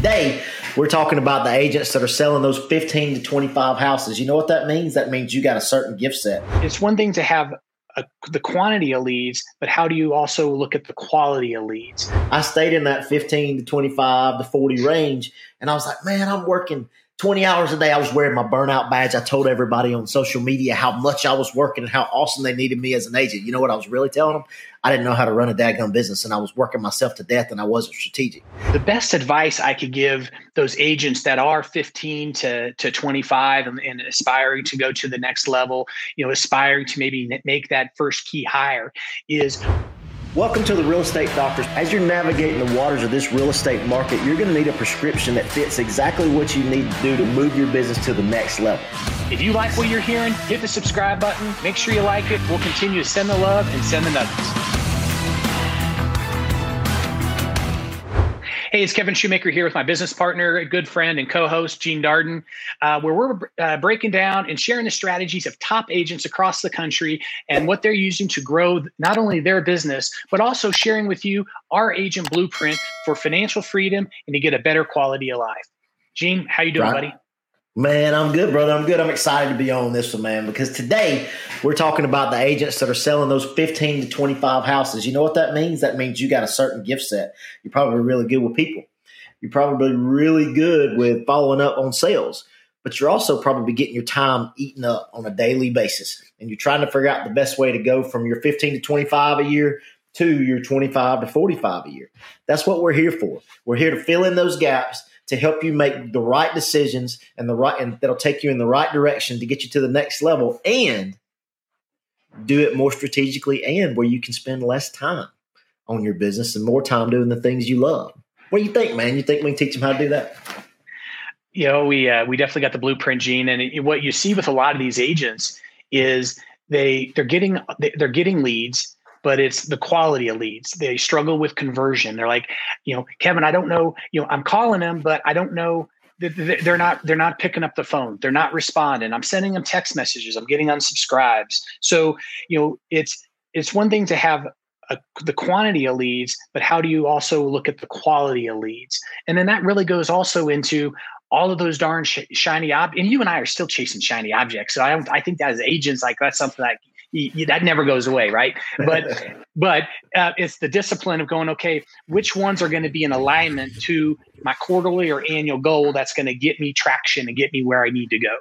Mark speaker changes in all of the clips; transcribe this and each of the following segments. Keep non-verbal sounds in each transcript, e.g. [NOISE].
Speaker 1: today we're talking about the agents that are selling those 15 to 25 houses. You know what that means? That means you got a certain gift set.
Speaker 2: It's one thing to have a, the quantity of leads, but how do you also look at the quality of leads?
Speaker 1: I stayed in that 15 to 25 to 40 range, and I was like, man, I'm working 20 hours a day. I was wearing my burnout badge. I told everybody on social media how much I was working and how awesome they needed me as an agent. You know what I was really telling them? I didn't know how to run a daggone business and I was working myself to death and I wasn't strategic.
Speaker 2: The best advice I could give those agents that are 15 to, to 25 and, and aspiring to go to the next level, you know, aspiring to maybe make that first key hire is
Speaker 1: Welcome to the Real Estate Doctors. As you're navigating the waters of this real estate market, you're going to need a prescription that fits exactly what you need to do to move your business to the next level.
Speaker 2: If you like what you're hearing, hit the subscribe button. Make sure you like it. We'll continue to send the love and send the nuggets. Hey, it's Kevin Shoemaker here with my business partner, good friend, and co host, Gene Darden, uh, where we're uh, breaking down and sharing the strategies of top agents across the country and what they're using to grow not only their business, but also sharing with you our agent blueprint for financial freedom and to get a better quality of life. Gene, how you doing, right. buddy?
Speaker 1: Man, I'm good, brother. I'm good. I'm excited to be on this one, man, because today we're talking about the agents that are selling those 15 to 25 houses. You know what that means? That means you got a certain gift set. You're probably really good with people. You're probably really good with following up on sales, but you're also probably getting your time eaten up on a daily basis. And you're trying to figure out the best way to go from your 15 to 25 a year to your 25 to 45 a year. That's what we're here for. We're here to fill in those gaps to help you make the right decisions and the right and that'll take you in the right direction to get you to the next level and do it more strategically and where you can spend less time on your business and more time doing the things you love. What do you think, man? You think we can teach them how to do that?
Speaker 2: You know, we uh, we definitely got the blueprint gene, and it, what you see with a lot of these agents is they they're getting they're getting leads but it's the quality of leads. They struggle with conversion. They're like, you know, Kevin, I don't know, you know, I'm calling them, but I don't know they're not they're not picking up the phone. They're not responding. I'm sending them text messages. I'm getting unsubscribes. So you know it's it's one thing to have a, the quantity of leads but how do you also look at the quality of leads? And then that really goes also into all of those darn sh- shiny ob and you and i are still chasing shiny objects so i don't i think that as agents like that's something that you, you, that never goes away, right? But [LAUGHS] but uh, it's the discipline of going, okay, which ones are going to be in alignment to my quarterly or annual goal that's going to get me traction and get me where I need to go.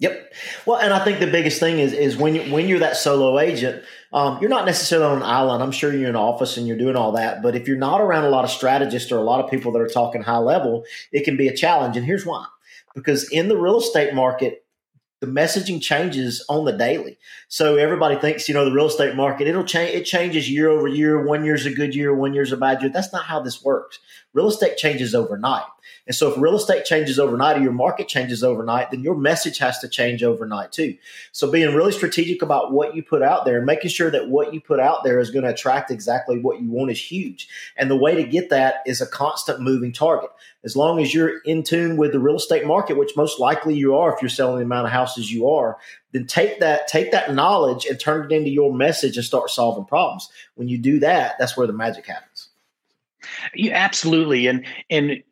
Speaker 1: Yep. Well, and I think the biggest thing is is when you when you're that solo agent, um, you're not necessarily on an island. I'm sure you're in an office and you're doing all that, but if you're not around a lot of strategists or a lot of people that are talking high level, it can be a challenge. And here's why: because in the real estate market, the messaging changes on the daily. So everybody thinks, you know, the real estate market, it'll change, it changes year over year. One year's a good year, one year's a bad year. That's not how this works. Real estate changes overnight. And so if real estate changes overnight or your market changes overnight, then your message has to change overnight too. So being really strategic about what you put out there and making sure that what you put out there is going to attract exactly what you want is huge. And the way to get that is a constant moving target. As long as you're in tune with the real estate market, which most likely you are if you're selling the amount of houses you are, then take that take that knowledge and turn it into your message and start solving problems. When you do that, that's where the magic happens.
Speaker 2: Yeah, absolutely. And and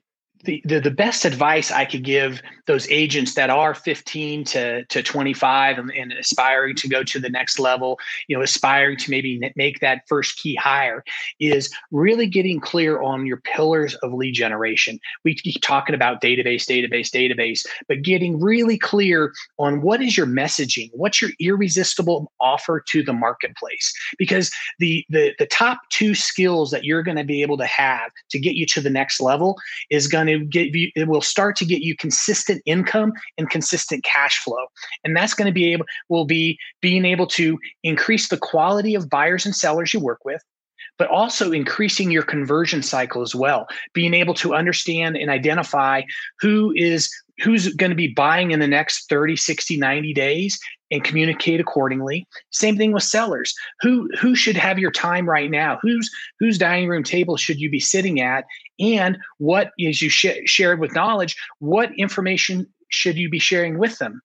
Speaker 2: the, the, best advice I could give those agents that are 15 to, to 25 and, and, aspiring to go to the next level, you know, aspiring to maybe make that first key hire is really getting clear on your pillars of lead generation. We keep talking about database, database, database, but getting really clear on what is your messaging, what's your irresistible offer to the marketplace, because the the the top two skills that you're going to be able to have to get you to the next level is going to get you it will start to get you consistent income and consistent cash flow. And that's going to be able will be being able to increase the quality of buyers and sellers you work with but also increasing your conversion cycle as well. Being able to understand and identify who is who's going to be buying in the next 30 60 90 days and communicate accordingly. Same thing with sellers. Who who should have your time right now? Whose whose dining room table should you be sitting at? And what is you sh- shared with knowledge what information should you be sharing with them?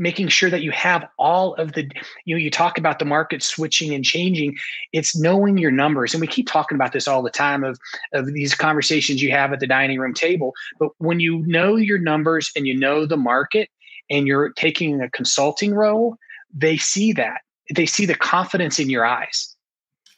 Speaker 2: Making sure that you have all of the you know you talk about the market switching and changing. It's knowing your numbers. And we keep talking about this all the time of of these conversations you have at the dining room table. But when you know your numbers and you know the market and you're taking a consulting role they see that. They see the confidence in your eyes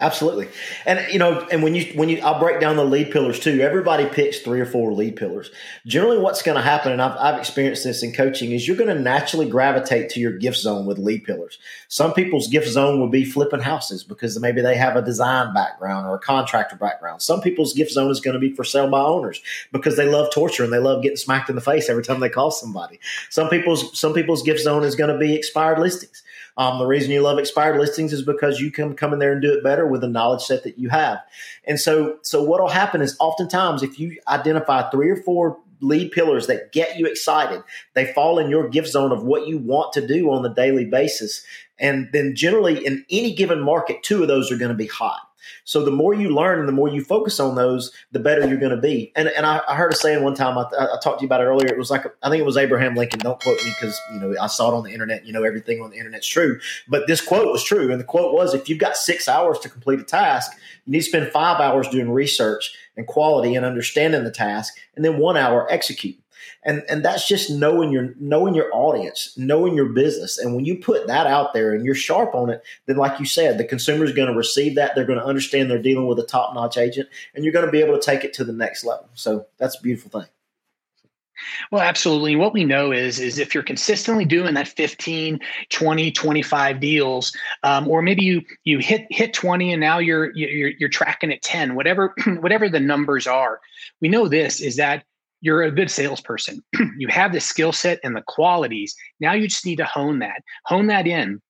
Speaker 1: Absolutely. And you know, and when you when you I'll break down the lead pillars too. Everybody picks three or four lead pillars. Generally what's going to happen and I've I've experienced this in coaching is you're going to naturally gravitate to your gift zone with lead pillars. Some people's gift zone would be flipping houses because maybe they have a design background or a contractor background. Some people's gift zone is going to be for sale by owners because they love torture and they love getting smacked in the face every time they call somebody. Some people's some people's gift zone is going to be expired listings. Um, the reason you love expired listings is because you can come in there and do it better with the knowledge set that you have. And so, so what will happen is oftentimes if you identify three or four lead pillars that get you excited, they fall in your gift zone of what you want to do on the daily basis. And then generally in any given market, two of those are going to be hot. So the more you learn and the more you focus on those, the better you're going to be. And and I, I heard a saying one time. I, I, talked to you about it earlier. It was like I think it was Abraham Lincoln. Don't quote me because you know I saw it on the internet. You know everything on the internet's true. But this quote was true, and the quote was: If you've got six hours to complete a task, you need to spend five hours doing research and quality and understanding the task, and then one hour execute and and that's just knowing your knowing your audience knowing your business and when you put that out there and you're sharp on it then like you said the consumer is going to receive that they're going to understand they're dealing with a top-notch agent and you're going to be able to take it to the next level so that's a beautiful thing
Speaker 2: well, absolutely. What we know is is if you're consistently doing that 15, 20, 25 deals, um, or maybe you you hit hit 20 and now you're you're you're tracking at 10, whatever [CLEARS THROAT] whatever the numbers are. We know this is that you're a good salesperson. [CLEARS THROAT] you have the skill set and the qualities. Now you just need to hone that, hone that in.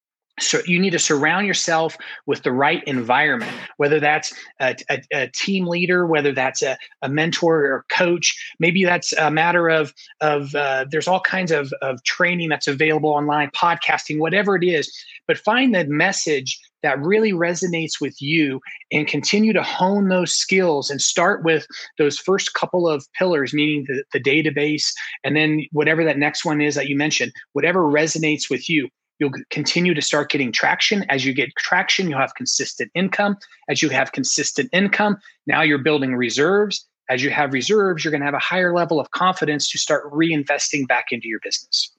Speaker 2: So you need to surround yourself with the right environment, whether that's a, a, a team leader, whether that's a, a, mentor or coach. Maybe that's a matter of of uh, there's all kinds of of training that's available online, podcasting, whatever it is. But find the message that really resonates with you and continue to hone those skills and start with those first couple of pillars, meaning the, the database, and then whatever that next one is that you mentioned, whatever resonates with you. You'll continue to start getting traction. As you get traction, you'll have consistent income. As you have consistent income, now you're building reserves. As you have reserves, you're going to have a higher level of confidence to start reinvesting back into your business.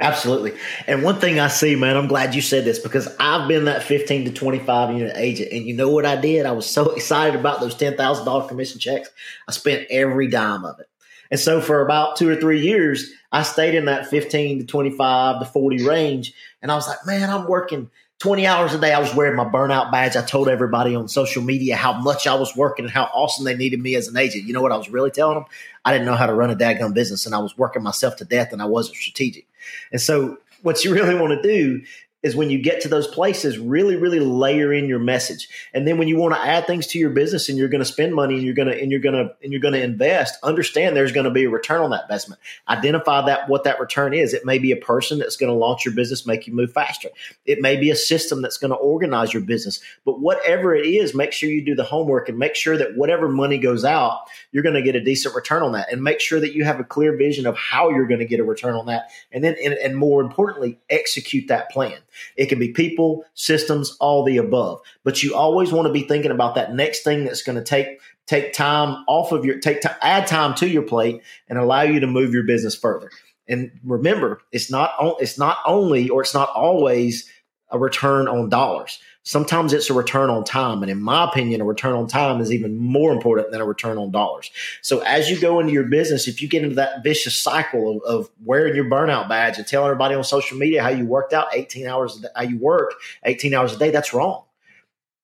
Speaker 1: Absolutely. And one thing I see, man, I'm glad you said this because I've been that 15 to 25 unit agent. And you know what I did? I was so [LAUGHS] excited about those $10,000 commission checks. I spent every dime of it. And so for about two or three years, I stayed in that 15 to 25 to 40 range. And I was like, man, I'm working 20 hours a day. I was wearing my burnout badge. I told everybody on social media how much I was working and how awesome they needed me as an agent. You know what I was really telling them? I didn't know how to run a daggone business and I was working myself to death and I wasn't strategic. And so what you [LAUGHS] really want to do is when you get to those places, really, really layer in your message. And then when you want to add things to your business and you're going to spend money and you're going to and you're going to and you're going to invest, understand there's going to be a return on that investment. Identify that what that return is. It may be a person that's going to launch your business, make you move faster. It may be a system that's going to organize your business. But whatever it is, make sure you do the homework and make sure that whatever money goes out, you're going to get a decent return on that. And make sure that you have a clear vision of how you're going to get a return on that. And then and, and more importantly, execute that plan. It can be people, systems, all the above. But you always want to be thinking about that next thing that's going to take take time off of your take to add time to your plate and allow you to move your business further. And remember, it's not it's not only or it's not always a return on dollars. Sometimes it's a return on time. And in my opinion, a return on time is even more important than a return on dollars. So as you go into your business, if you get into that vicious cycle of, of wearing your burnout badge and telling everybody on social media how you worked out 18 hours, how you work 18 hours a day, that's wrong.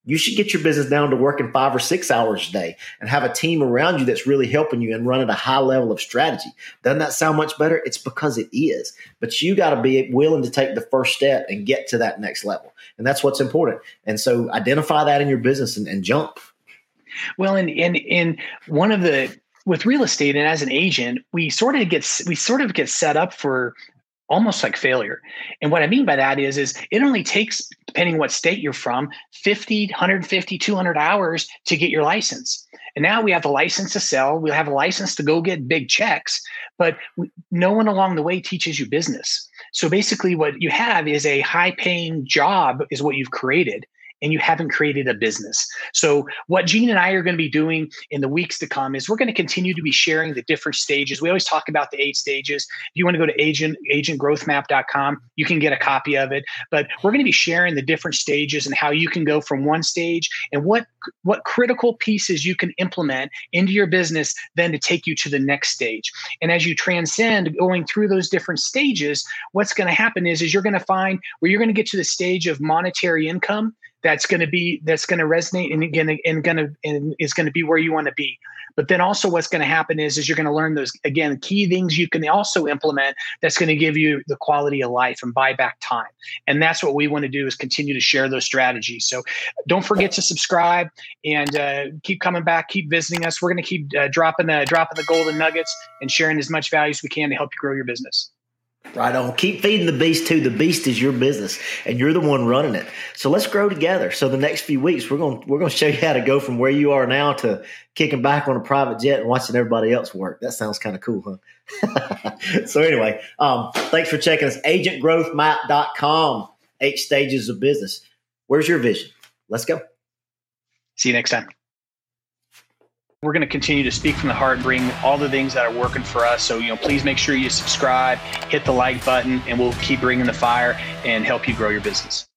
Speaker 1: You should get your business down to working five or six hours a day and have a team around you that's really helping you and running a high level of strategy. Doesn't that sound much better? It's because it is. But you got to be willing to take the first step and get to that next level. And that's what's important. And so identify that in your business and, and jump.
Speaker 2: Well, and, and, and one of the, with real estate and as an agent, we sort of get, we sort of get set up for almost like failure. And what I mean by that is, is it only takes, depending what state you're from, 50, 150, 200 hours to get your license. And now we have a license to sell. We have a license to go get big checks. but no one along the way teaches you business. So basically, what you have is a high paying job, is what you've created and you haven't created a business. So, what Gene and I are going to be doing in the weeks to come is we're going to continue to be sharing the different stages. We always talk about the eight stages. If you want to go to agent agentgrowthmap.com, you can get a copy of it. But we're going to be sharing the different stages and how you can go from one stage and what what critical pieces you can implement into your business then to take you to the next stage. And as you transcend going through those different stages, what's going to happen is is you're going to find where you're going to get to the stage of monetary income that's going to be that's going to resonate and again and going to and is going to be where you want to be. But then also what's going to happen is is you're going to learn those again key things you can also implement that's going to give you the quality of life and buy back time. And that's what we want to do is continue to share those strategies. So don't forget to subscribe and uh, keep coming back keep visiting us. We're going to keep uh, dropping the dropping the golden nuggets and sharing as much value as we can to help you grow your business
Speaker 1: Right on. Keep feeding the beast too. The beast is your business, and you're the one running it. So let's grow together. So the next few weeks, we're going we're going to show you how to go from where you are now to kicking back on a private jet and watching everybody else work. That sounds kind of cool, huh? [LAUGHS] so anyway, um, thanks for checking us. AgentGrowthMap.com. Eight stages of business. Where's your vision? Let's go.
Speaker 2: See you next time. We're going to continue to speak from the heart, bring all the things that are working for us. So, you know, please make sure you subscribe, hit the like button, and we'll keep bringing the fire and help you grow your business.